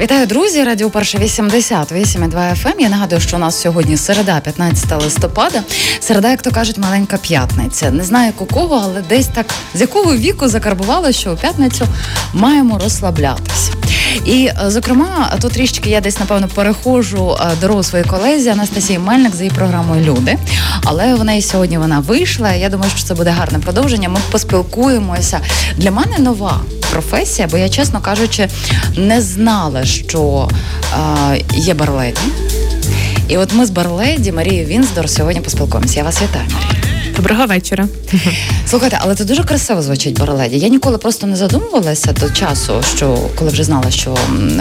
Вітаю, друзі! Радіо Перше 88,2 FM. Ем. Я нагадую, що у нас сьогодні середа, 15 листопада. Середа, як то кажуть, маленька п'ятниця. Не знаю, як у кого, але десь так з якого віку закарбувало, що у п'ятницю маємо розслаблятися. І, е, зокрема, тут трішки я десь напевно перехожу е, дорогу своїй колезі Анастасії Мельник за її програмою Люди. Але в неї сьогодні вона вийшла. Я думаю, що це буде гарне продовження. Ми поспілкуємося. Для мене нова професія, бо я, чесно кажучи, не знала, що е, є барледі. І от ми з Барледі Марією Вінздор сьогодні поспілкуємося. Я вас вітаю. Доброго вечора. Слухайте, але це дуже красиво звучить Бороледі. Я ніколи просто не задумувалася до часу, що коли вже знала, що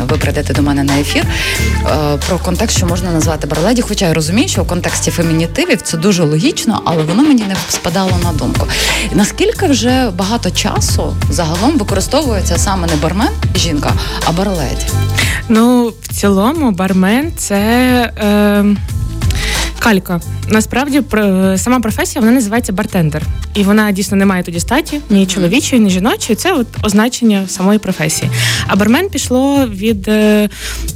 ви прийдете до мене на ефір е, про контекст, що можна назвати Бороледі. Хоча я розумію, що в контексті фемінітивів це дуже логічно, але воно мені не спадало на думку. Наскільки вже багато часу загалом використовується саме не бармен жінка, а барледі? Ну в цілому, бармен це. Е... Калька. Насправді сама професія вона називається бартендер, і вона дійсно не має тоді статі ні чоловічої, ні жіночої. Це от означення самої професії. А бармен пішло від е,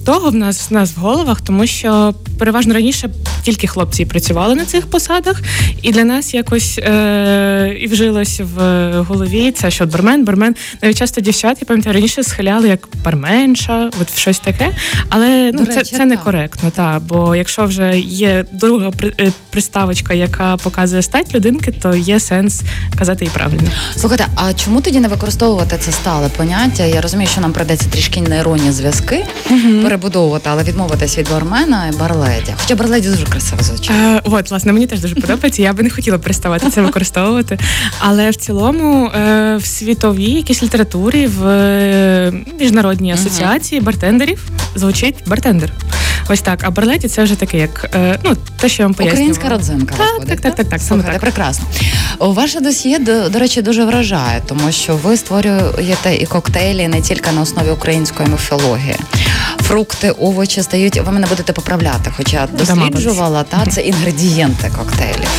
того в нас в нас в головах, тому що переважно раніше тільки хлопці працювали на цих посадах, і для нас якось е, і вжилось в голові це, що бармен, бармен. Навіть часто дівчат, я пам'ятаю, раніше схиляли як барменша, от щось таке. Але ну, це це некоректно, та бо якщо вже є друга е, приставочка, яка показує стать людинки, то є сенс казати і правильно. Слухайте, а чому тоді не використовувати це стале поняття? Я розумію, що нам придеться трішки нейронні зв'язки uh перебудовувати, але відмовитись від бармена і барледі. Хоча барледі дуже красиво звучить. Е, От, власне, мені теж дуже подобається. Я би не хотіла переставати це використовувати. Але в цілому е, в світовій якійсь літературі, в е, міжнародній асоціації бартендерів звучить бартендер. Ось так. А барлеті це вже таке, як ну те, що я вам пояснювала. Українська родзинка. Так, виходить, так, так, так, так, саме так. прекрасно. Ваше досьє, до, до речі, дуже вражає, тому що ви створюєте і коктейлі не тільки на основі української міфології. Фрукти, овочі стають. Ви мене будете поправляти, хоча досліджувала та це інгредієнти коктейлів.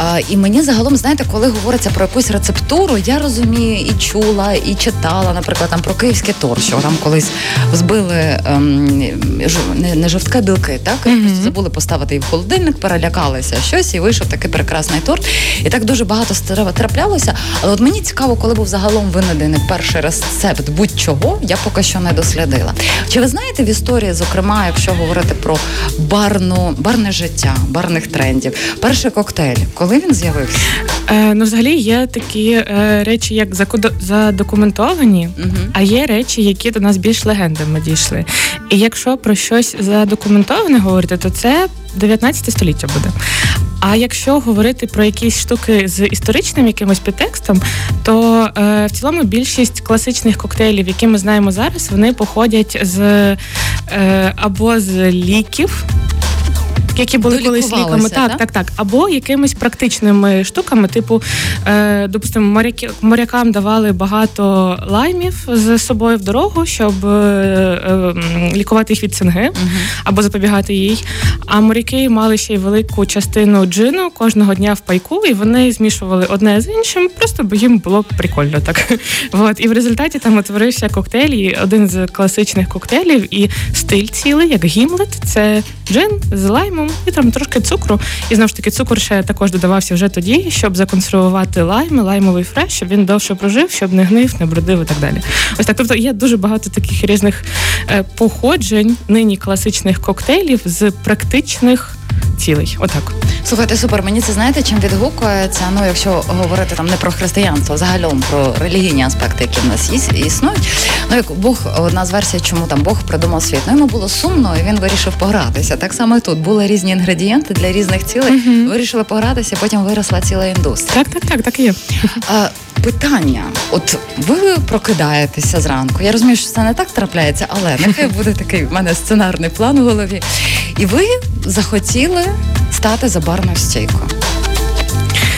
А, І мені загалом, знаєте, коли говориться про якусь рецептуру, я розумію і чула, і читала, наприклад, там про київський торт, що там колись збили ем, не, не жовтка білки, так mm-hmm. забули поставити її в холодильник, перелякалися щось, і вийшов такий прекрасний торт. І так дуже багато траплялося. Але от мені цікаво, коли був загалом винайдений перший рецепт будь-чого, я поки що не дослідила. Чи ви знаєте в історії, зокрема, якщо говорити про барну, барне життя, барних трендів, перший коктейль? Коли він з'явився? Е, Ну, взагалі є такі е, речі, як задокументовані, угу. а є речі, які до нас більш легендами дійшли. І якщо про щось задокументоване говорити, то це 19 століття буде. А якщо говорити про якісь штуки з історичним якимось підтекстом, то е, в цілому більшість класичних коктейлів, які ми знаємо зараз, вони походять з е, або з ліків які були колись ліками, так, так, так, або якимись практичними штуками, типу, е, допустимо, моряки морякам давали багато лаймів з собою в дорогу, щоб е, е, лікувати їх від цинги угу. або запобігати їй. А моряки мали ще й велику частину джину кожного дня в пайку, і вони змішували одне з іншим, просто бо їм було прикольно так. От і в результаті там утворився коктейль, і один з класичних коктейлів, і стиль цілий, як гімлет, це джин з лаймом і там трошки цукру. І знову ж таки, цукор ще також додавався вже тоді, щоб законсервувати лайм, лаймовий фреш, щоб він довше прожив, щоб не гнив, не бродив і так далі. Ось так. Тобто є дуже багато таких різних е, походжень нині класичних коктейлів з практичних цілий. Отак. Слухайте, супер. Мені це знаєте, чим відгукується? Ну, якщо говорити там не про християнство, а загалом про релігійні аспекти, які в нас є, існують. Ну як Бог, одна з версій, чому там Бог придумав світ. Ну йому було сумно, і він вирішив погратися. Так само і тут були різні інгредієнти для різних цілей. uh Вирішили погратися, потім виросла ціла індустрія. Так, так, так, так і є. А, Питання, от ви прокидаєтеся зранку. Я розумію, що це не так трапляється, але нехай буде такий в мене сценарний план у голові. І ви захотіли стати за барною стійкою.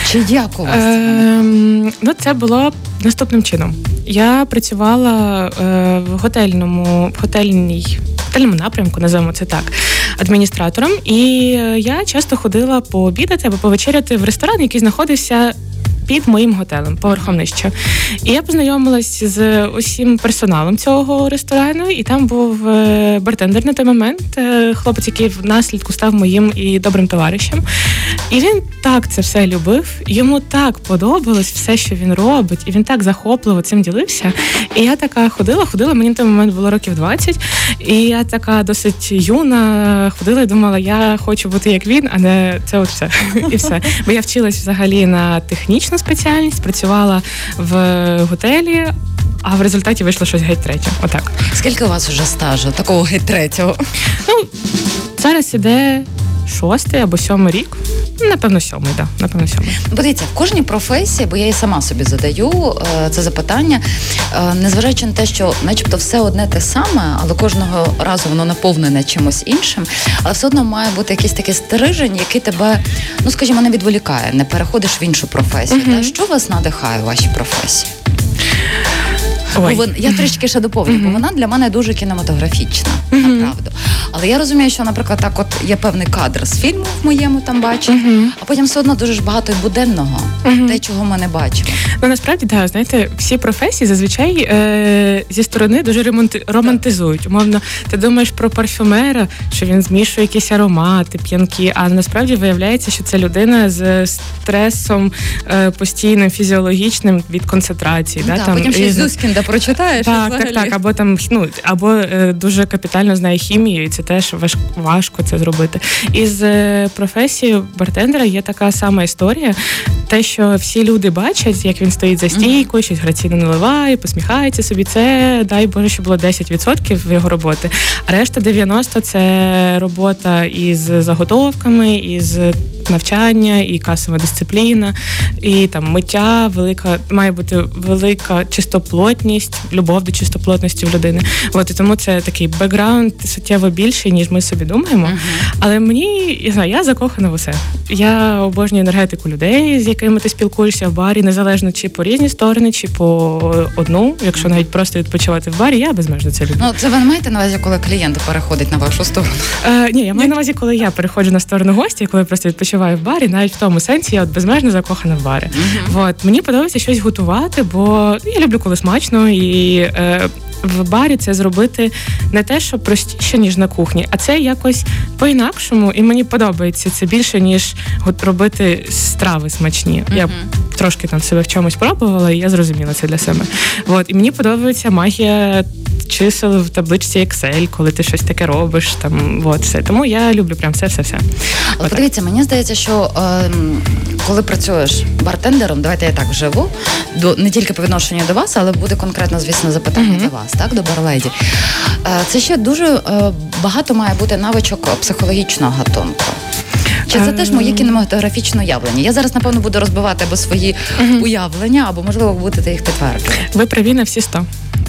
Чи як у вас? Ем, ну, це було наступним чином. Я працювала е, в готельному в готельній готельному напрямку, називаємо це так, адміністратором. І я часто ходила пообідати або повечеряти в ресторан, який знаходився під моїм готелем, поверхом нижче. І я познайомилась з усім персоналом цього ресторану, і там був е, бартендер на той момент, е, хлопець, який в наслідку став моїм і добрим товаришем. І він так це все любив. Йому так подобалось все, що він робить, і він так захопливо цим ділився. І я така ходила, ходила. Мені на той момент було років 20, і я така досить юна ходила і думала, я хочу бути як він, а не це от все. І все. Бо я вчилась взагалі на технічну спеціальність, працювала в готелі. А в результаті вийшло щось геть третє. Отак. Скільки у вас вже стажу, такого геть третього? Ну, зараз іде шостий або сьомий рік. Напевно, сьомий, да. Напевно, сьомий. Подивіться, в кожній професії, бо я і сама собі задаю е, це запитання, е, незважаючи на те, що, начебто, все одне те саме, але кожного разу воно наповнене чимось іншим, але все одно має бути якийсь такий стережень, який тебе, ну скажімо, не відволікає, не переходиш в іншу професію. Мгм. Та? Що вас надихає у вашій професії? Ой. Бо вон- я трішки ще доповню, бо вона для мене дуже кінематографічна, направду. Але я розумію, що, наприклад, так, от є певний кадр з фільму в моєму там бачу, а потім все одно дуже ж багато і буденного, те, чого ми не бачимо. Ну насправді да, знаєте, всі професії зазвичай е, зі сторони дуже ремонти, романтизують. Умовно, ти думаєш про парфюмера, що він змішує якісь аромати, п'янки. А насправді виявляється, що це людина з стресом е, постійним, фізіологічним від концентрації. Ну, да, так, там, потім ще й різних- Зюскінда прочитаєш. Так, так, взагалі. так. Або там ну або е, дуже капітально знає хімію, і це теж важ, важко це зробити. Із е, професією бартендера є така сама історія. Те, що всі люди бачать, як він стоїть за стійкою, щось граційно наливає, посміхається собі. Це дай Боже, що було 10% його роботи. А решта 90% – це робота із заготовками, із навчання, і касова дисципліна, і там миття, велика має бути велика чистоплотність, любов до чистоплотності в людини. От і тому це такий бекграунд суттєво більший, ніж ми собі думаємо. Але мені я знаю, я закохана в усе. Я обожнюю енергетику людей, з якими ти спілкуєшся в барі, незалежно чи по різні сторони, чи по одну. Якщо навіть просто відпочивати в барі, я безмежно це люблю. Ну, це ви не маєте на увазі, коли клієнт переходить на вашу сторону. Е, ні, я маю на увазі, коли я переходжу на сторону гостя, коли я просто відпочиваю в барі, навіть в тому сенсі я от безмежно закохана в бари. От мені подобається щось готувати, бо ну, я люблю, коли смачно і. Е, в барі це зробити не те, що простіше, ніж на кухні, а це якось по-інакшому, і мені подобається це більше, ніж от робити страви смачні. Я трошки там себе в чомусь пробувала, і я зрозуміла це для себе. От, і мені подобається магія чисел в табличці Excel, коли ти щось таке робиш. Там от все. Тому я люблю прям все, все, все. Але подивіться, мені здається, що ем, коли працюєш бартендером, давайте я так живу, до не тільки по відношенню до вас, але буде конкретно, звісно, запитання Мгм. до вас, так, до барледі. Е, це ще дуже е, багато має бути навичок психологічного гатунку. Чи це Ем. теж моє кінематографічне уявлення? Я зараз, напевно, буду розбивати або свої уявлення, або, можливо, будете їх підтверджувати. Ви праві на всі сто.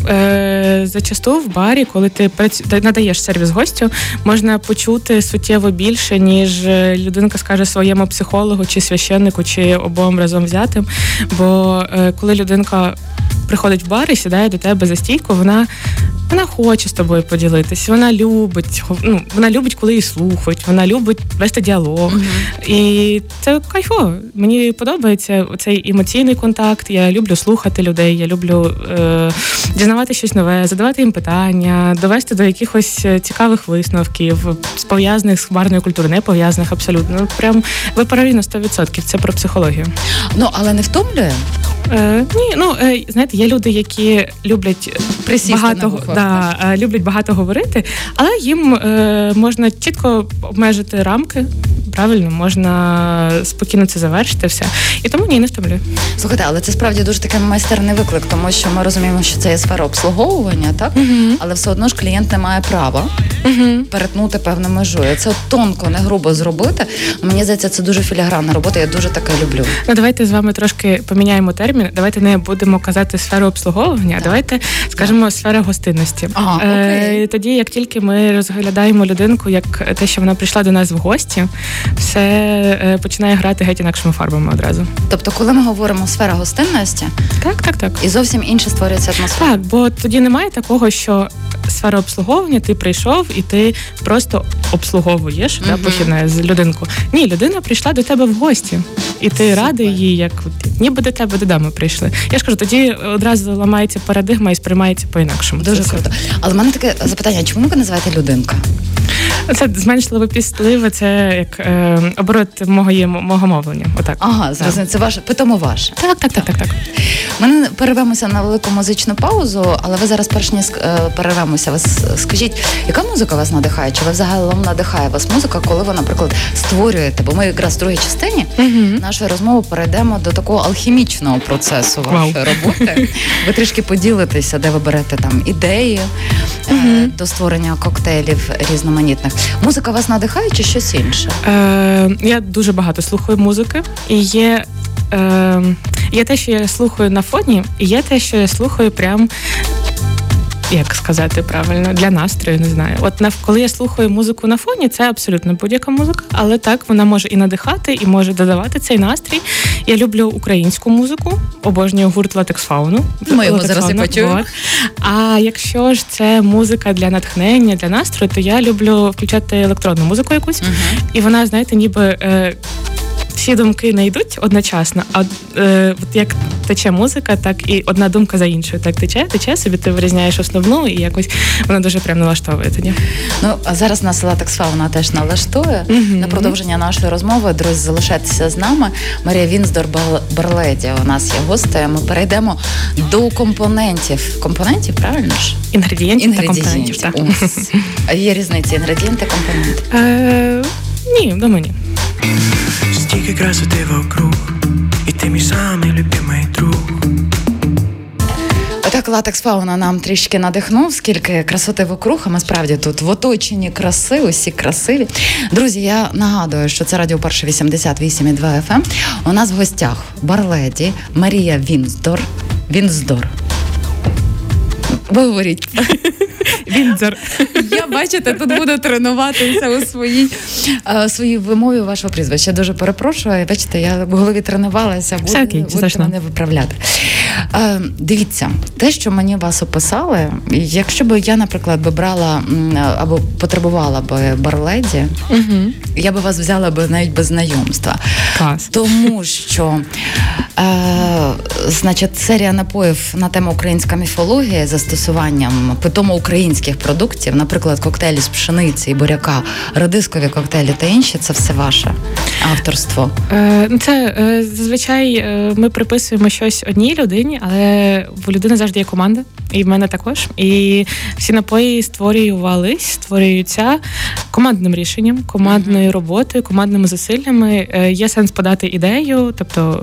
Е, зачасту в барі, коли ти працю... надаєш сервіс гостю, можна почути суттєво більше, ніж е, людинка скаже своєму психологу чи священнику, чи обом разом взятим. Бо е, коли людинка приходить в бар і сідає до тебе за стійку, вона. Вона хоче з тобою поділитись, вона любить, ну, вона любить, коли її слухають, вона любить вести діалог. І це кайфово. Мені подобається цей емоційний контакт. Я люблю слухати людей, я люблю е, дізнавати щось нове, задавати їм питання, довести до якихось е, цікавих висновків, пов'язаних з барною культурою, не пов'язаних абсолютно. Ну, прям ви праві на 100%. Це про психологію. Ну, але не втомлює? Е, ні, ну е, знаєте, є люди, які люблять Присісти багато на да, е, люблять багато говорити, але їм е, можна чітко обмежити рамки. Правильно, можна спокійно це завершити все. І тому ні, не втомлюю. Слухайте, але це справді дуже такий майстерний виклик, тому що ми розуміємо, що це є сфера обслуговування, так? Але все одно ж клієнт не має права перетнути певну межу. І Це тонко, не грубо зробити. Мені здається, це дуже філігранна робота. Я дуже таке люблю. Ну, давайте з вами трошки поміняємо термін. Давайте не будемо казати сферу обслуговування, а давайте скажемо сфера гостинності. Ага, окей. Е, тоді, як тільки ми розглядаємо людинку, як те, що вона прийшла до нас в гості, все е, починає грати геть інакшими фарбами одразу. Тобто, коли ми говоримо сфера гостинності, Так, так, так. і зовсім інша створюється атмосфера. Так, бо тоді немає такого, що сфера обслуговування, ти прийшов і ти просто обслуговуєш да, Мгм. похідне з людинку. Ні, людина прийшла до тебе в гості. і ти Супер. радий її, як ніби до тебе додому прийшли. Я ж кажу, тоді одразу ламається парадигма і сприймається по-інакшому. Дуже круто. Але в мене таке запитання: чому ви називаєте людинка? Це зменшливо пістливе, це як е, оборот мого мого мовлення. Отак. Ага, зрозуміло. Це ваше питомо ваше. Так, так, так, так, так. Ми перервемося на велику музичну паузу, але ви зараз перш ніж е, перервемося. Ви скажіть, яка музика вас надихає? Чи ви взагалом надихає вас музика, коли ви, наприклад, створюєте? Бо ми якраз в другій частині uh нашої розмови перейдемо до такого алхімічного процесу вашої wow. роботи. Ви трішки поділитеся, де ви берете там ідеї uh до створення коктейлів різноманітних. Музика вас надихає чи щось інше? Е, Я дуже багато слухаю музики і є. Е, Є те, що я слухаю на фоні, і є те, що я слухаю прям. Як сказати правильно для настрою, не знаю. От коли я слухаю музику на фоні, це абсолютно будь-яка музика, але так вона може і надихати, і може додавати цей настрій. Я люблю українську музику, обожнюю гурт Латекс Фауну. Ми його зараз і почуємо. А якщо ж це музика для натхнення, для настрою, то я люблю включати електронну музику якусь, uh і вона, знаєте, ніби. Е, всі думки не йдуть одночасно, а е, от як тече музика, так і одна думка за іншою. Так тече, тече собі, ти вирізняєш основну і якось вона дуже прям налаштовує тоді. Ну а зараз нас Латексфа вона теж налаштує mm на продовження нашої розмови. Друзі, залишайтеся з нами. Марія Вінздор Барледі у нас є гостею. Ми перейдемо до компонентів. Компонентів, правильно ж? Інгредієнтів, Інгредієнтів та компонентів. так. А є різниці інгредієнти, компоненти? Е, Ні, думаю, ні. Стільки красоти вокруг, і ти мій самий любимий друг. Отак латекс фауна нам трішки надихнув, скільки красоти вокруг, а ми справді тут в оточенні краси, усі красиві. Друзі, я нагадую, що це радіо перше 88,2 FM. Ем. У нас в гостях Барледі Марія Вінздор. Вінздор. Ви говоріть. Віндзор. Я бачите, тут буду тренуватися у своїй uh, своїй вимові вашого прізвища. Дуже перепрошую. Бачите, я в голові тренувалася, буду, буду мене виправляти. Uh, дивіться, те, що мені вас описали, якщо б я, наприклад, би брала або потребувала би барледі, uh я би вас взяла б навіть без знайомства. Клас. Тому що uh, значить, серія напоїв на тему українська міфологія застосуванням питомо українських продуктів, наприклад, коктейлі з пшениці і буряка, радискові коктейлі та інші це все ваше авторство. Е, ну, це е, зазвичай е, ми приписуємо щось одній людині, але в людини завжди є команда, і в мене також. І всі напої створювались, створюються командним рішенням, командною роботою, командними зусиллями. Є сенс подати ідею, тобто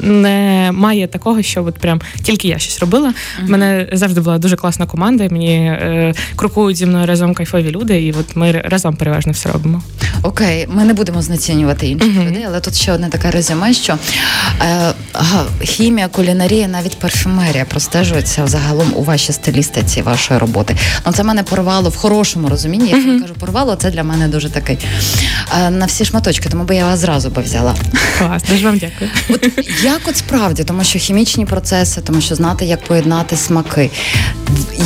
немає такого, що от прям тільки я щось робила. У mm-hmm. мене завжди була дуже класна команда. Мені е, крокують зі мною разом кайфові люди, і от ми разом переважно все робимо. Окей, ми не будемо знецінювати інших людей, але тут ще одне таке резюме, що е, хімія, кулінарія, навіть парфюмерія простежується загалом у вашій стилістиці вашої роботи. Ну це мене порвало в хорошому розумінні. Якщо uh-huh. я кажу порвало, це для мене дуже такий е, на всі шматочки, тому би я вас зразу би взяла. Клас, дуже вам дякую. От як от справді, тому що хімічні процеси, тому що знати, як поєднати смаки.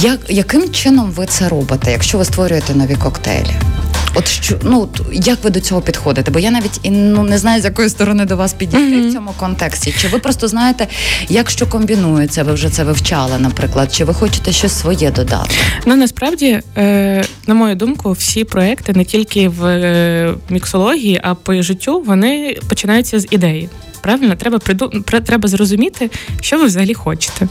Як, Яким чином ви це робите, якщо ви створюєте нові коктейлі? От що ну як ви до цього підходите? Бо я навіть і ну не знаю, з якої сторони до вас підійти mm-hmm. в цьому контексті. Чи ви просто знаєте, як що комбінується? Ви вже це вивчали, наприклад, чи ви хочете щось своє додати? Ну насправді, е, на мою думку, всі проекти не тільки в е, міксології, а по життю вони починаються з ідеї. Правильно, треба приду... треба зрозуміти, що ви взагалі хочете.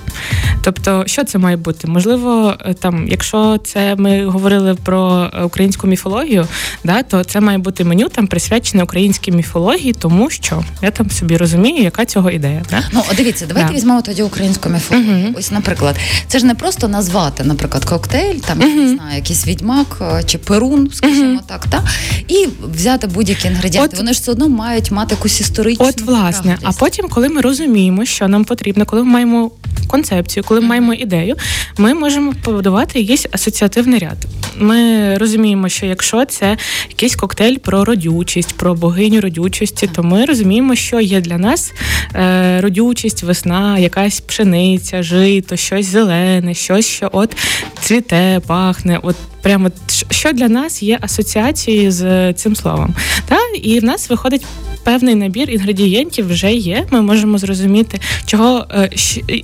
Тобто, що це має бути? Можливо, е, там, якщо це ми говорили про українську міфологію, да, то це має бути меню там присвячене українській міфології, тому що я там собі розумію, яка цього ідея. Да? Ну дивіться, давайте да. візьмемо тоді українську міфологію. uh Ось, наприклад, це ж не просто назвати, наприклад, коктейль, там uh не знаю, якийсь відьмак е, чи перун, скажімо uh так, та і взяти будь-які інгредієнти. От, Вони ж все одно мають мати якусь історичну. От власне. Власне, а потім, коли ми розуміємо, що нам потрібно, коли ми маємо концепцію, коли ми маємо ідею, ми можемо побудувати якийсь асоціативний ряд. Ми розуміємо, що якщо це якийсь коктейль про родючість, про богиню родючості, то ми розуміємо, що є для нас е, родючість, весна, якась пшениця, жито, щось зелене, щось, що от цвіте, пахне. От прямо що для нас є асоціацією з цим словом. Та? І в нас виходить певний набір інгредієнтів вже є. Ми можемо зрозуміти, чого е,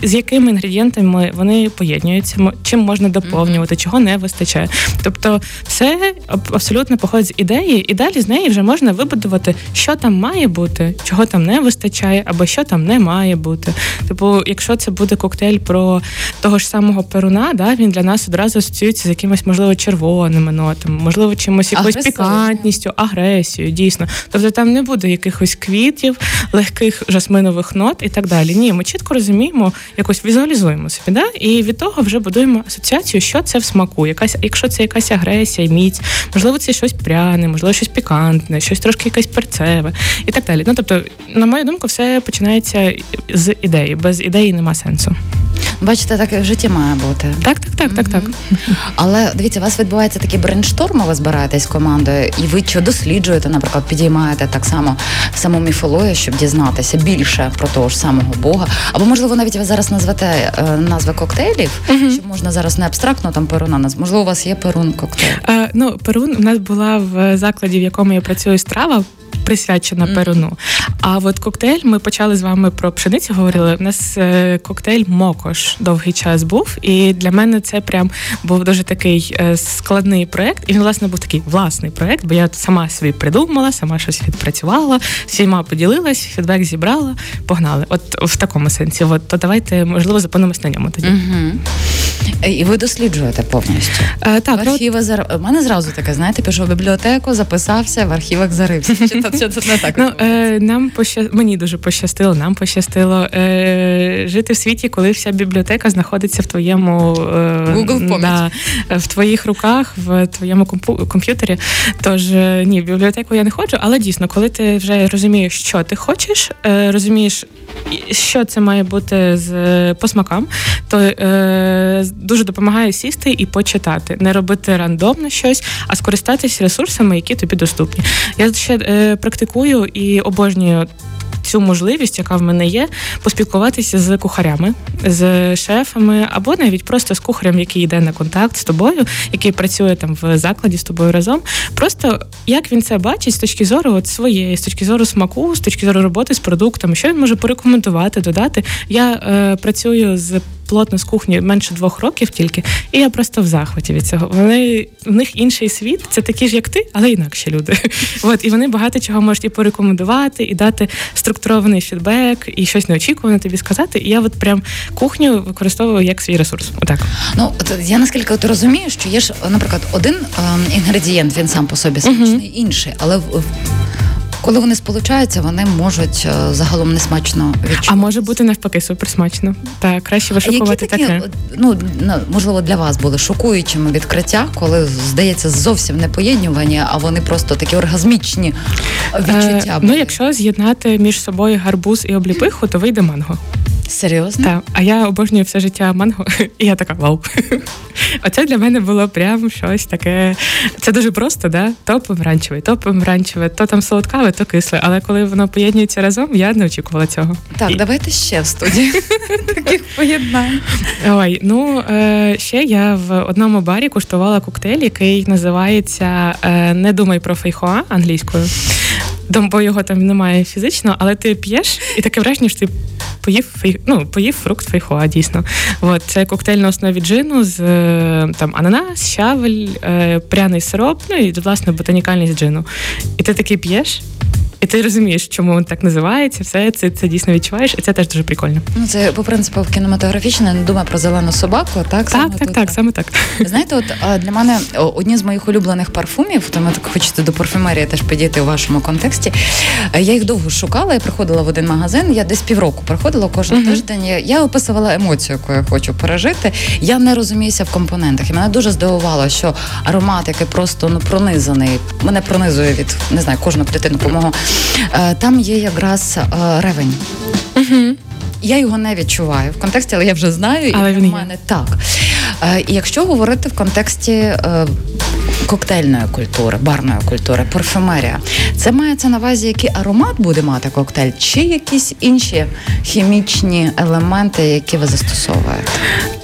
з якими інгредієнтами вони поєднуються, чим можна доповнювати, чого не вистачає. Тобто, все абсолютно походить з ідеї, і далі з неї вже можна вибудувати, що там має бути, чого там не вистачає, або що там не має бути. Типу, якщо це буде коктейль про того ж самого перуна, да він для нас одразу асоціюється з якимось, можливо, червоними нотами, можливо, чимось якоюсь пікантністю, агресією, дійсно. Тобто там не буде якихось квітів, легких жасминових нот і так далі. Ні, ми чітко розуміємо, якось візуалізуємо собі, да? і від того вже будуємо асоціацію, що це в смаку. Якась, якщо це якась агресія, міць, можливо, це щось пряне, можливо, щось пікантне, щось трошки якесь перцеве і так далі. Ну тобто, на мою думку, все починається з ідеї. Без ідеї нема сенсу. Бачите, так і в житті має бути. Так, так, так, так, так. Але дивіться, у вас відбувається такий brainstorm, ви збираєтесь командою, і ви що досліджуєте, наприклад, підіймаєте так само саму міфологію, щоб дізнатися більше про того ж самого Бога. Або, можливо, навіть ви зараз назвете е, назви коктейлів, uh щоб можна зараз не абстрактно там перуна нас. Можливо, у вас є перун коктейль? Е, ну, перун у нас була в закладі, в якому я працюю страва присвячена mm. перуну. А от коктейль ми почали з вами про пшеницю. Говорили. У нас е, коктейль Мокош довгий час був, і для мене це прям був дуже такий е, складний проект. І він власне був такий власний проект, бо я сама собі придумала, сама щось відпрацювала, всіма поділилась, фідбек зібрала, погнали. От в такому сенсі. От то давайте можливо зупинимось на ньому тоді. Mm-hmm. І ви досліджуєте повністю. Е, так, в архіви зар... У мене зразу таке, знаєте, пішов в бібліотеку, записався, в архівах зарився. Чи це, це не так? Ну, е, нам поща... Мені дуже пощастило, нам пощастило е, жити в світі, коли вся бібліотека знаходиться в твоєму е, Google да, в твоїх руках, в твоєму компу... комп'ютері. Тож е, ні, в бібліотеку я не ходжу, але дійсно, коли ти вже розумієш, що ти хочеш, е, розумієш, що це має бути з по смакам, то е, дуже допомагає сісти і почитати, не робити рандомно щось, а скористатися ресурсами, які тобі доступні. Я ще е, практикую і обожнюю. Цю можливість, яка в мене є, поспілкуватися з кухарями, з шефами, або навіть просто з кухарем, який йде на контакт з тобою, який працює там в закладі з тобою разом. Просто як він це бачить з точки зору от своєї, з точки зору смаку, з точки зору роботи з продуктами, що він може порекомендувати, додати. Я е, працюю з плотно з кухні менше двох років тільки, і я просто в захваті від цього. Вони в них інший світ, це такі ж, як ти, але інакші люди. От і вони багато чого можуть і порекомендувати, і дати структурований фідбек, і щось неочікуване тобі сказати. І я от прям кухню використовую як свій ресурс. Отак. Ну я наскільки от розумію, що є ж, наприклад, один ем, інгредієнт, він сам по собі смачний, uh-huh. інший, але в коли вони сполучаються, вони можуть е, загалом несмачно відчувати. А може бути навпаки суперсмачно. Так, краще вишукувати такі, таке. Ну можливо, для вас були шокуючими відкриття, коли здається зовсім не поєднювані, а вони просто такі оргазмічні відчуття. Е, ну, якщо з'єднати між собою гарбуз і обліпиху, то вийде манго. Серйозно? Так. А я обожнюю все життя манго, і я така вау. Оце для мене було прям щось таке. Це дуже просто, да? То помаранчеве, то помаранчеве, то там солодкаве, то кисле. Але коли воно поєднується разом, я не очікувала цього. Так, і... давайте ще в студії таких поєднань. Ой, ну е, ще я в одному барі куштувала коктейль, який називається е, Не думай про фейхоа англійською. Бо його там немає фізично, але ти п'єш, і таке враження, що ти поїв ну, поїв фрукт фейхоа, дійсно. От, Це коктейль на основі джину з е, там ананас, щавель, е, пряний сироп, ну і власне ботанікальність джину. І ти такий п'єш. І ти розумієш, чому він так називається, все це це дійсно відчуваєш, і це теж дуже прикольно. Ну це по принципу кінематографічно, не думаю про зелену собаку. Так, так, саме так, так, так, саме так. Знаєте, от для мене одні з моїх улюблених парфумів, тому так хочете до парфумерії теж підійти у вашому контексті. Я їх довго шукала, я приходила в один магазин. Я десь півроку приходила кожен uh-huh. тиждень. Я описувала емоцію, яку я хочу пережити. Я не розуміюся в компонентах, і мене дуже здивувало, що аромат, який просто ну пронизаний, мене пронизує від не знаю кожну клітинку мого Е, там є якраз е, ревень. Угу. Я його не відчуваю в контексті, але я вже знаю, але і він в мене так. Е, і якщо говорити в контексті коктейльної культури, барної культури, парфюмерія, це мається на увазі, який аромат буде мати коктейль, чи якісь інші хімічні елементи, які ви застосовуєте?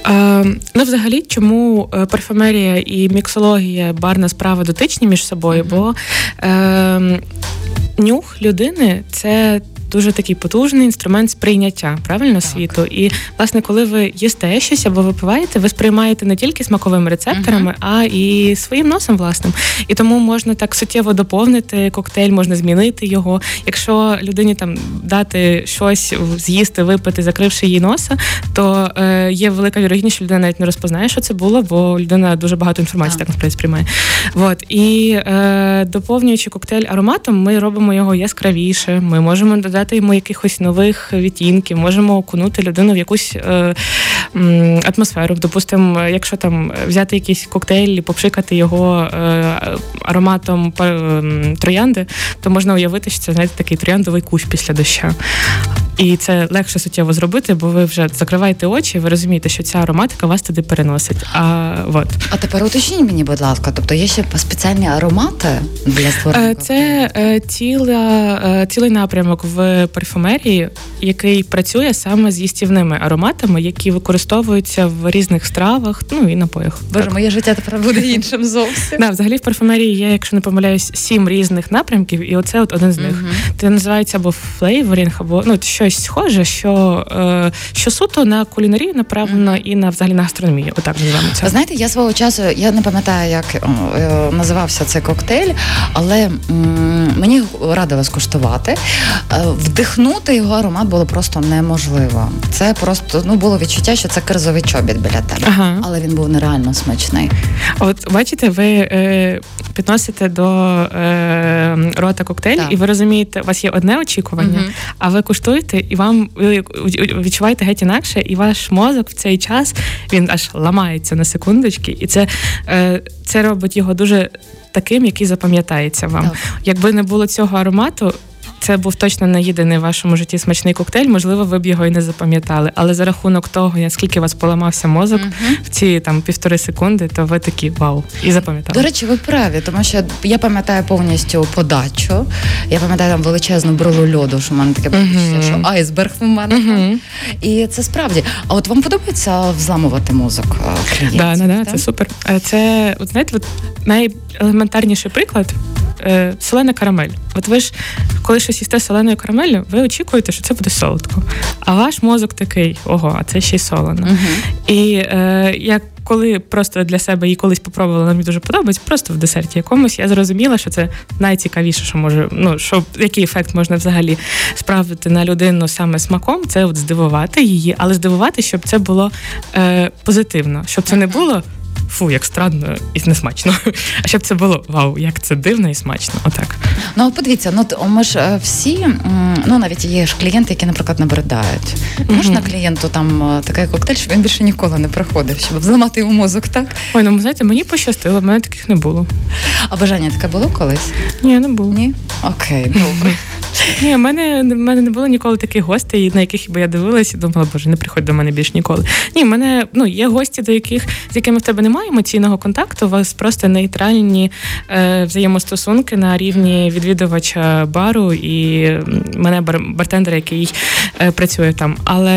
Е, ну, взагалі, чому парфюмерія і міксологія, барна справа дотичні між собою? Бо е, нюх людини це дуже такий потужний інструмент сприйняття правильно світу. І власне, коли ви їсте щось або випиваєте, ви сприймаєте не тільки смаковими рецепторами, uh-huh. а і своїм носом власним. І тому можна так суттєво доповнити коктейль, можна змінити його. Якщо людині там дати щось з'їсти, випити, закривши її носа, то е, є велика вірогідність, що людина навіть не розпознає, що це було, бо людина дуже багато інформації uh-huh. так насправді сприймає. От і е, доповнюючи коктейль ароматом, ми робимо його яскравіше. Ми можемо додати додати йому якихось нових відтінків, можемо окунути людину в якусь е, атмосферу. Допустимо, якщо там взяти якийсь коктейль і попшикати його е, ароматом е, троянди, то можна уявити, що це знаєте, такий трояндовий кущ після доща. І це легше суттєво зробити, бо ви вже закриваєте очі, ви розумієте, що ця ароматика вас туди переносить. А от. а тепер уточніть мені, будь ласка, тобто є ще спеціальні аромати для створення? Це е, ціла, е, цілий напрямок в парфумерії, який працює саме з їстівними ароматами, які використовуються в різних стравах, ну і напоях. Боже, так. моє життя тепер буде іншим зовсім. Да, взагалі в парфумерії є, якщо не помиляюсь, сім різних напрямків, і оце от один з них. Це називається або flavoring, або ну що щось схоже, що е, що суто на кулінарію направлено mm-hmm. і на взагалі на гастрономію. Отак називаємо це. Знаєте, я свого часу я не пам'ятаю, як е, називався цей коктейль, але м, мені радили скуштувати. Е, вдихнути його аромат було просто неможливо. Це просто ну було відчуття, що це кирзовий чобіт біля тебе, ага. але він був нереально смачний. От бачите, ви е, підносите до е, рота коктейль, так. і ви розумієте, у вас є одне очікування, угу. а ви куштуєте і вам ви відчуваєте геть інакше, і ваш мозок в цей час він аж ламається на секундочки, і це, е, це робить його дуже таким, який запам'ятається вам. Так. Якби не було цього аромату, це був точно не єдиний в вашому житті смачний коктейль. Можливо, ви б його і не запам'ятали. Але за рахунок того, наскільки вас поламався мозок uh в ці там півтори секунди, то ви такі вау і запам'ятали. До речі, ви праві, тому що я пам'ятаю повністю подачу. Я пам'ятаю там величезну бролу льоду, що в мене таке uh що айсберг в мене. uh І це справді. А от вам подобається взламувати мозок е, клієнтів? Да, да, да, це супер. Е, це от знаєте, от найелементарніший приклад е, солена карамель. От ви ж, коли щось їсте соленою карамеллю, ви очікуєте, що це буде солодко. А ваш мозок такий, ого, а це ще й солено. Uh-huh. І е, як коли просто для себе її колись попробувала, мені дуже подобається, просто в десерті якомусь, я зрозуміла, що це найцікавіше, що може, ну що який ефект можна взагалі справити на людину саме смаком, це от здивувати її, але здивувати, щоб це було е, позитивно, щоб це не було фу, як странно і несмачно. А щоб це було вау, як це дивно і смачно. Отак. Ну подивіться, ну ми ж е, всі, ну навіть є ж клієнти, які, наприклад, набридають. Можна клієнту там е, такий коктейль, щоб він більше ніколи не приходив, щоб зламати йому мозок, так? Ой, ну знаєте, мені пощастило, в мене таких не було. А бажання таке було колись? Ні, не було. Ні? Окей, добре. Ні, в мене в мене не було ніколи таких гостей, на яких би я дивилася і думала, боже, не приходь до мене більш ніколи. Ні, в мене ну є гості, до яких з якими в тебе немає емоційного контакту. У вас просто нейтральні е, взаємостосунки на рівні відвідувача бару і мене бар, бартендера, який е, працює там. Але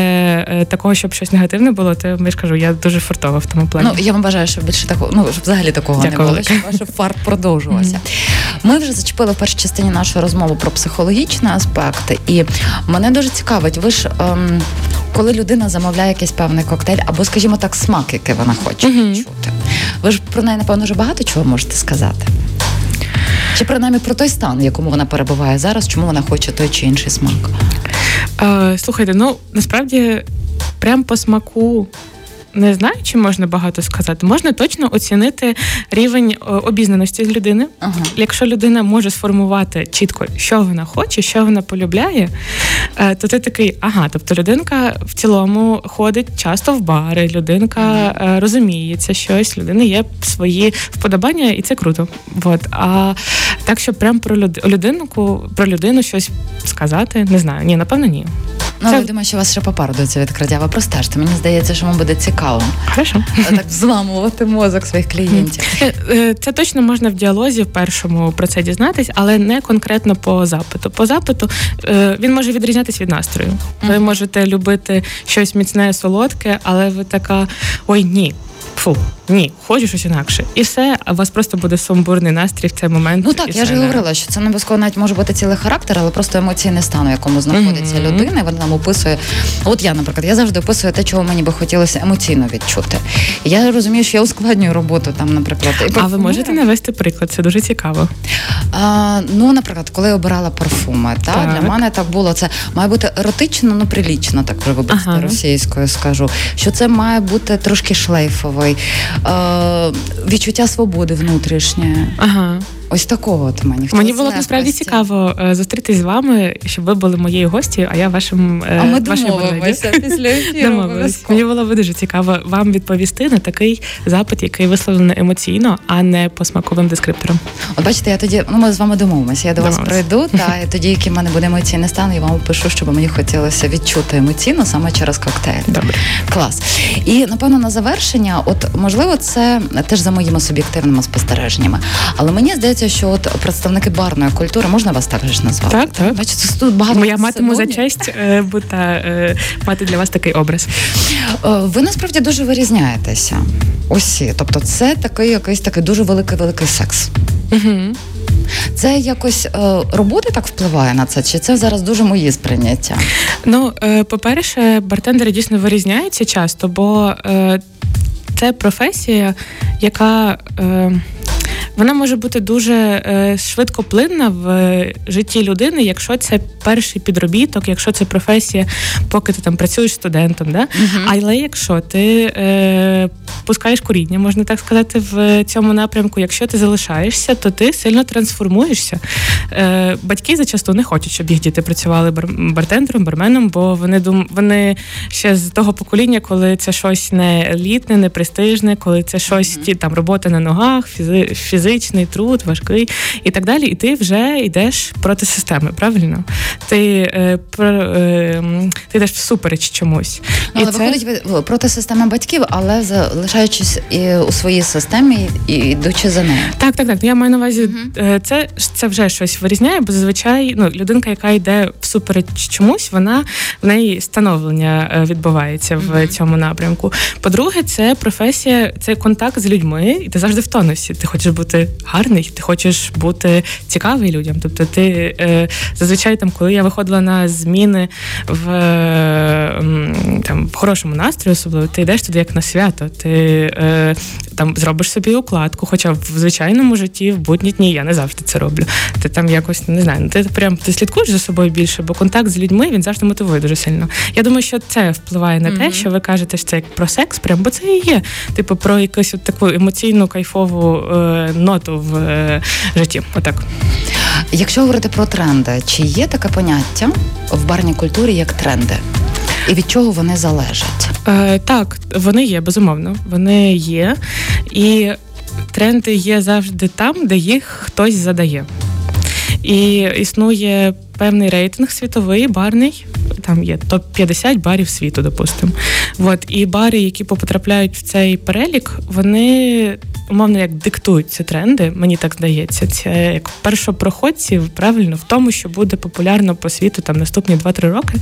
е, такого, щоб щось негативне було, то я ж кажу, я дуже фартова в тому плані. Ну я вам бажаю, щоб більше такого, ну щоб взагалі такого Дякую. не було, щоб ваш фарт продовжувався. Mm-hmm. Ми вже зачепили в першій частині нашої розмови про психологічний аспект, і мене дуже цікавить. Ви ж ем, коли людина замовляє якийсь певний коктейль, або, скажімо так, смак, який вона хоче mm-hmm. чути. Ви ж про неї, напевно, вже багато чого можете сказати. Чи принаймні про той стан, в якому вона перебуває зараз, чому вона хоче той чи інший смак? Е, Слухайте, ну насправді прям по смаку не знаю, чи можна багато сказати. Можна точно оцінити рівень е, обізнаності з людини. Ага. Якщо людина може сформувати чітко, що вона хоче, що вона полюбляє, е, то ти такий, ага, тобто людинка в цілому ходить часто в бари, людинка ага. Е, розуміється щось, людини є свої вподобання, і це круто. От. А так, щоб прям про людинку, про людину щось сказати, не знаю. Ні, напевно, ні. Ну, це... я думаю, що у вас ще попереду цього відкриття. Ви простежте. Мені здається, що вам буде цікаво. Хорошо. Так взламувати мозок своїх клієнтів. Е, е, це точно можна в діалозі в першому про це дізнатись, але не конкретно по запиту. По запиту е, він може відрізнятися від настрою. Ви можете любити щось міцне, солодке, але ви така ой ні фу, ні, хочу щось інакше. І все, а у вас просто буде сумбурний настрій в цей момент. Ну так, і я ж і говорила, що це не обов'язково навіть може бути цілий характер, але просто емоційний стан, у якому знаходиться Мгм. людина, і вона нам описує. От я, наприклад, я завжди описую те, чого мені би хотілося емоційно відчути. Я розумію, що я ускладнюю роботу там, наприклад, і А ви можете навести приклад? Це дуже цікаво. А, ну, наприклад, коли я обирала парфуми, та, Так. для мене так було. Це має бути еротично, ну прилічно, так вже вибачте, Ага. російською скажу. Що це має бути трошки шлейфовий, е, відчуття свободи внутрішнє. Ага. Ось такого от мені Мені було насправді цікаво е, зустрітись з вами, щоб ви були моєю гостю, а я вашим е, А ми домовимося після ефіру. Мені було б дуже цікаво вам відповісти на такий запит, який висловлений емоційно, а не по смаковим дескрипторам. От бачите, я тоді ну ми з вами домовимося. Я до вас прийду, та і тоді, який в мене буде емоційний стан, я вам пишу, щоб мені хотілося відчути емоційно саме через коктейль. Добре. Клас. І напевно на завершення, от можливо, це теж за моїми суб'єктивними спостереженнями. Але мені здається, що от представники барної культури можна вас так же ж назвати. Так, так. Бачите, тут багато Я матиму за честь е, бути, е, мати для вас такий образ. Е, Ви насправді дуже вирізняєтеся. Усі. Тобто, це такий якийсь такий дуже великий великий секс. Угу. Це якось е, робота так впливає на це, чи це зараз дуже мої сприйняття? Ну, е, по-перше, бартендери дійсно вирізняються часто, бо е, це професія, яка. Вона може бути дуже е, швидкоплинна в е, житті людини, якщо це перший підробіток, якщо це професія, поки ти там працюєш студентом. Да? Але якщо ти е, пускаєш коріння, можна так сказати, в цьому напрямку, якщо ти залишаєшся, то ти сильно трансформуєшся. Е, батьки зачасту не хочуть, щоб їх діти працювали бар- бартендером, барменом, бо вони дум... вони ще з того покоління, коли це щось не елітне, не престижне, коли це щось ті там робота на ногах, фізи... фізичний труд, важкий і так далі. І ти вже йдеш проти системи, правильно? Ти, е, про, е, ти йдеш всупереч чомусь. Ну, але виходить ви- проти системи батьків, але залишаючись і у своїй системі і йдучи за нею. Так, так, так. Я маю на увазі, е, це, це вже щось вирізняє, бо зазвичай ну, людинка, яка йде всупереч чомусь, вона в неї становлення е, відбувається в цьому напрямку. По-друге, це професія, це контакт з людьми, і ти завжди в тонусі. Ти хочеш бути гарний, ти хочеш бути цікавий людям. Тобто, ти е, зазвичай там, коли я виходила на зміни в, е, там, в хорошому настрої, особливо, ти йдеш туди як на свято. Ти е, там зробиш собі укладку, хоча в звичайному житті, в будні дні я не завжди це роблю. Ти там якось не знаю, ну, ти прям ти слідкуєш за собою більше, бо контакт з людьми він завжди мотивує дуже сильно. Я думаю, що це впливає на те, що ви кажете, що це як про секс, прям бо це і є. Типу про якусь от таку емоційну кайфову е, ноту в е, житті. Отак. Якщо говорити про тренди, чи є таке поняття в барній культурі як тренди? І від чого вони залежать? Е, так, вони є, безумовно. Вони є. І тренди є завжди там, де їх хтось задає. І існує певний рейтинг світовий, барний. Там є топ-50 барів світу, допустимо. От, і бари, які потрапляють в цей перелік, вони умовно як диктують ці тренди, мені так здається. Це як першопроходці, правильно, в тому, що буде популярно по світу там наступні 2-3 роки.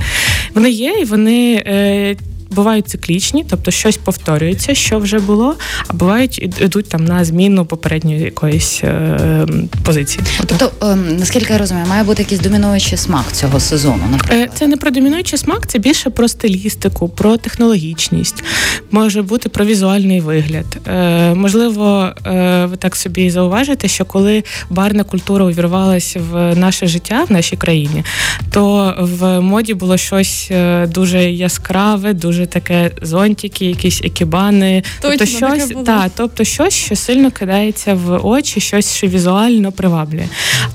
Вони є, і вони. Е, Бувають циклічні, тобто щось повторюється, що вже було, а бувають ід- ідуть там на зміну попередньої якоїсь е, позиції. Тобто, ем, наскільки я розумію, має бути якийсь домінуючий смак цього сезону, Е, наприклад. Це не про домінуючий смак, це більше про стилістику, про технологічність, може бути про візуальний вигляд. Е, можливо, е, ви так собі зауважите, що коли барна культура увірвалася в наше життя в нашій країні, то в моді було щось е, дуже яскраве, дуже таке зонтики, якісь екібани. тобто Точно, таке щось, було. та, тобто щось, що сильно кидається в очі, щось, що візуально приваблює.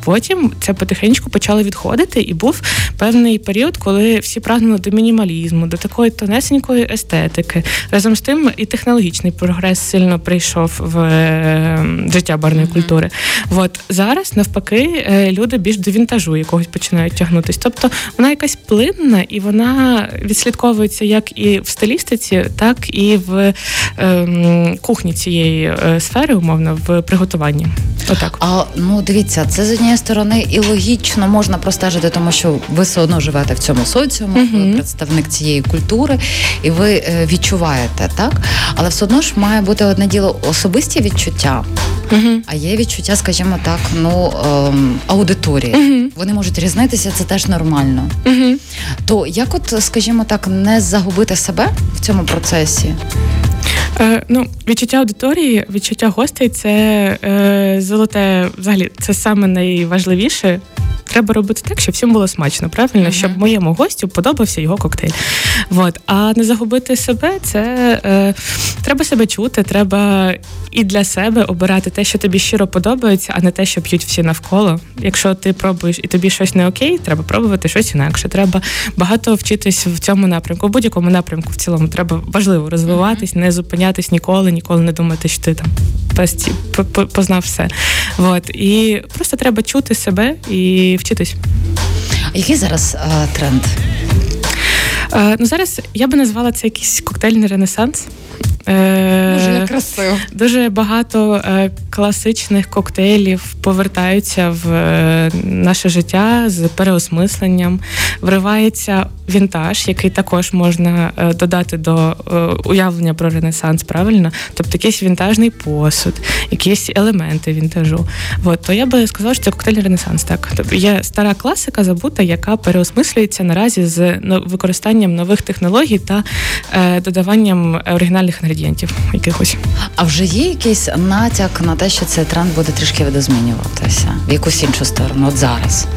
Потім це потихеньку почало відходити, і був певний період, коли всі прагнули до мінімалізму, до такої тонесенької естетики. Разом з тим, і технологічний прогрес сильно прийшов в е, життя барної культури. От зараз навпаки, е, люди більш до вінтажу якогось починають тягнутись. Тобто вона якась плинна і вона відслідковується як і і в стилістиці, так і в е, кухні цієї е, сфери, умовно, в приготуванні. Отак. А ну дивіться, це з однієї сторони і логічно можна простежити, тому що ви все одно живете в цьому соціумі, ви представник цієї культури, і ви е, відчуваєте, так? Але все одно ж має бути одне діло особисті відчуття, Угу. а є відчуття, скажімо так, ну ем, аудиторії. Угу. Вони можуть різнитися, це теж нормально. Угу. То як, от, скажімо так, не загубити себе в цьому процесі? Е, ну, відчуття аудиторії, відчуття гостей це е, золоте, взагалі, це саме найважливіше. Треба робити так, щоб всім було смачно, правильно, щоб моєму гостю подобався його коктейль. Вот. А не загубити себе, це е, треба себе чути, треба і для себе обирати те, що тобі щиро подобається, а не те, що п'ють всі навколо. Якщо ти пробуєш і тобі щось не окей, треба пробувати щось інакше. Треба багато вчитись в цьому напрямку, в будь-якому напрямку в цілому. Треба важливо розвиватись, не зупинятись ніколи, ніколи не думати, що ти там познав все. Вот. І просто треба чути себе і вчитись. А Який зараз е, тренд? Е, ну зараз я би назвала це якийсь коктейльний ренесанс. Е, Дуже красиво. Дуже багато е, класичних коктейлів повертаються в е, наше життя з переосмисленням. Вривається вінтаж, який також можна додати до уявлення про ренесанс, правильно? Тобто якийсь вінтажний посуд, якісь елементи вінтажу. От, то я би сказала, що це коктейльний ренесанс. Так, тобто є стара класика забута, яка переосмислюється наразі з використанням нових технологій та додаванням оригінальних інгредієнтів якихось. А вже є якийсь натяк на те, що цей тренд буде трішки видозмінюватися в якусь іншу сторону, от зараз.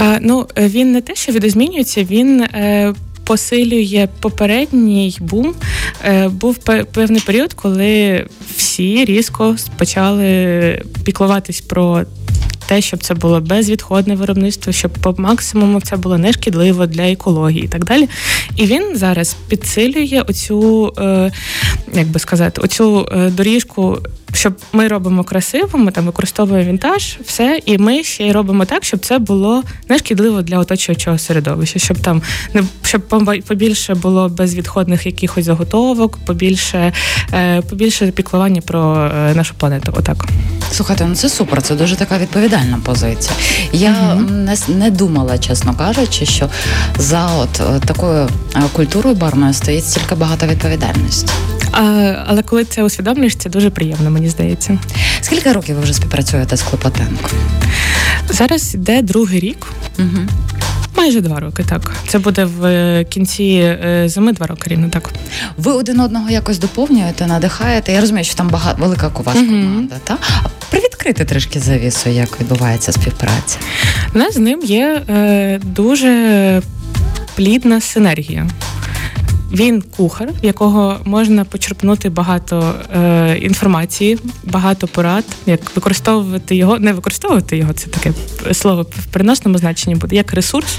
Е, ну, е, він не те, що відозмінюється, він. Е, Посилює попередній бум. Е, був певний період, коли всі різко почали піклуватись про те, щоб це було безвідходне виробництво, щоб по максимуму це було нешкідливо для екології і так далі. І він зараз підсилює оцю, е, як би сказати, оцю е, доріжку. Щоб ми робимо красиво, ми там використовуємо вінтаж, все, і ми ще й робимо так, щоб це було нешкідливо для оточуючого середовища, щоб там не щоб побільше було безвідходних якихось заготовок, побільше, е, побільше піклування про е, нашу планету. Отак. Слухайте, ну це супер, це дуже така відповідальна позиція. Я Мгм. не, не думала, чесно кажучи, що за от е, такою культурою барною стоїть стільки багато відповідальності. А, але коли це усвідомлюєш, це дуже приємно, мені здається. Скільки років ви вже співпрацюєте з Клопотенко? Зараз йде другий рік. Угу. Майже два роки, так. Це буде в е, кінці е, зими два роки рівно так. Ви один одного якось доповнюєте, надихаєте. Я розумію, що там багато велика у вас Мгм. команда. Та привідкрити трішки завісу, як відбувається співпраця. У нас з ним є е, дуже плідна синергія. Він кухар, в якого можна почерпнути багато е, інформації, багато порад, як використовувати його, не використовувати його, це таке слово в переносному значенні буде, як ресурс.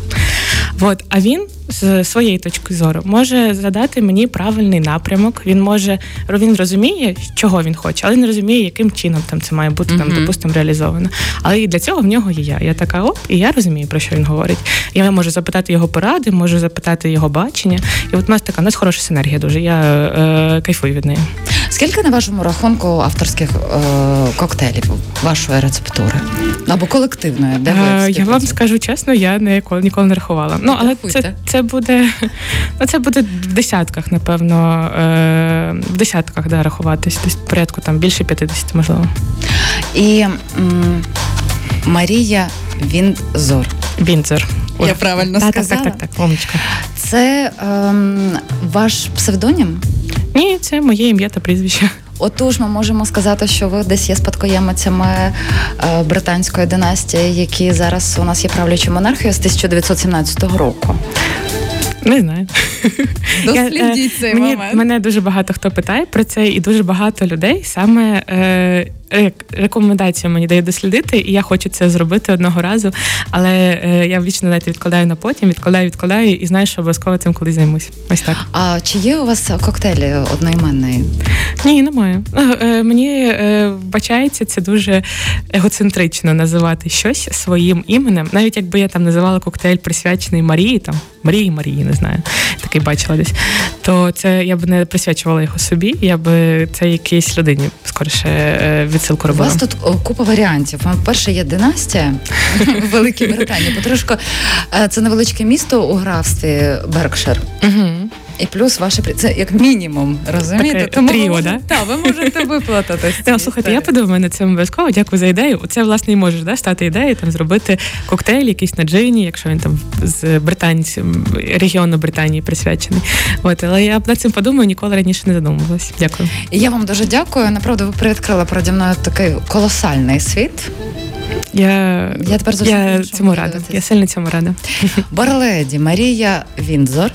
От, а він з своєї точки зору може задати мені правильний напрямок. Він може він розуміє, чого він хоче, але не розуміє, яким чином там це має бути там, допустимо, реалізовано. Але і для цього в нього є я. Я така оп, і я розумію, про що він говорить. Я можу запитати його поради, можу запитати його бачення. І от у нас така у нас хороша синергія дуже. Я е, кайфую від неї. Скільки на вашому рахунку авторських е, коктейлів вашої рецептури? Або колективної? Де ви Е, я вам скажу чесно, я ніколи ніколи не рахувала. Ну але це, Рахуйте. Це буде ну, це буде в десятках, напевно, е, в десятках да, рахуватись. Десь порядку там більше 50, можливо. І м, Марія Вінзор. Бінзер. Я правильно так, сказала? Так, так, так, умничка. Це ем, ваш псевдонім? Ні, це моє ім'я та прізвище. Отож, ми можемо сказати, що ви десь є спадкоємицями е, британської династії, які зараз у нас є правлячою монархією з 1917 року. Не знаю. Дослідіть цей момент. Мене дуже багато хто питає про це, і дуже багато людей саме е, рек- рекомендацію мені дає дослідити, і я хочу це зробити одного разу. Але е, я вічно знаєте, відкладаю на потім, відкладаю, відкладаю і знаю, що обов'язково цим колись займусь. Ось так. А чи є у вас коктейлі одноіменний? Ні, немає. Е, е, Мені е, вбачається це дуже егоцентрично називати щось своїм іменем. Навіть якби я там називала коктейль присвячений Марії, там Марії Марії, не знаю, такий бачила десь. То це я б не присвячувала його собі, я би це якійсь людині скоріше е, робила. У вас тут купа варіантів. Перше є династія в Великій Британії. Потрошку е, це невеличке місто у графстві Беркшир. Угу. І плюс ваше при- це як мінімум, розумієте? Таке тріо, ви да? та, ви можете виплатитись. Та, слухайте, я подумаю над цим обов'язково. Дякую за ідею. Це власне і може да, стати ідеєю, там зробити коктейль, якийсь на джині, якщо він там з британцем регіону Британії присвячений. От, але я над цим подумаю, ніколи раніше не задумувалась. Дякую. Я вам дуже дякую. Направду, ви привідкрили переді мною такий колосальний світ. Я, Я тепер я цьому рада. Я сильно цьому рада. Барледі Марія Віндзор.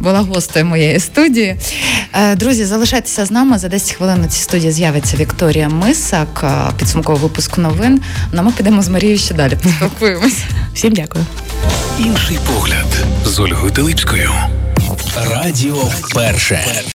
Була гостею моєї студії. Е, Друзі, залишайтеся з нами. За 10 хвилин на цій студії з'явиться Вікторія Мисак, е, підсумковий випуск новин. Ну, ми підемо з Марією ще далі поспілкуємося. Всім дякую. Інший погляд з Ольгою Теличкою. Радіо перше.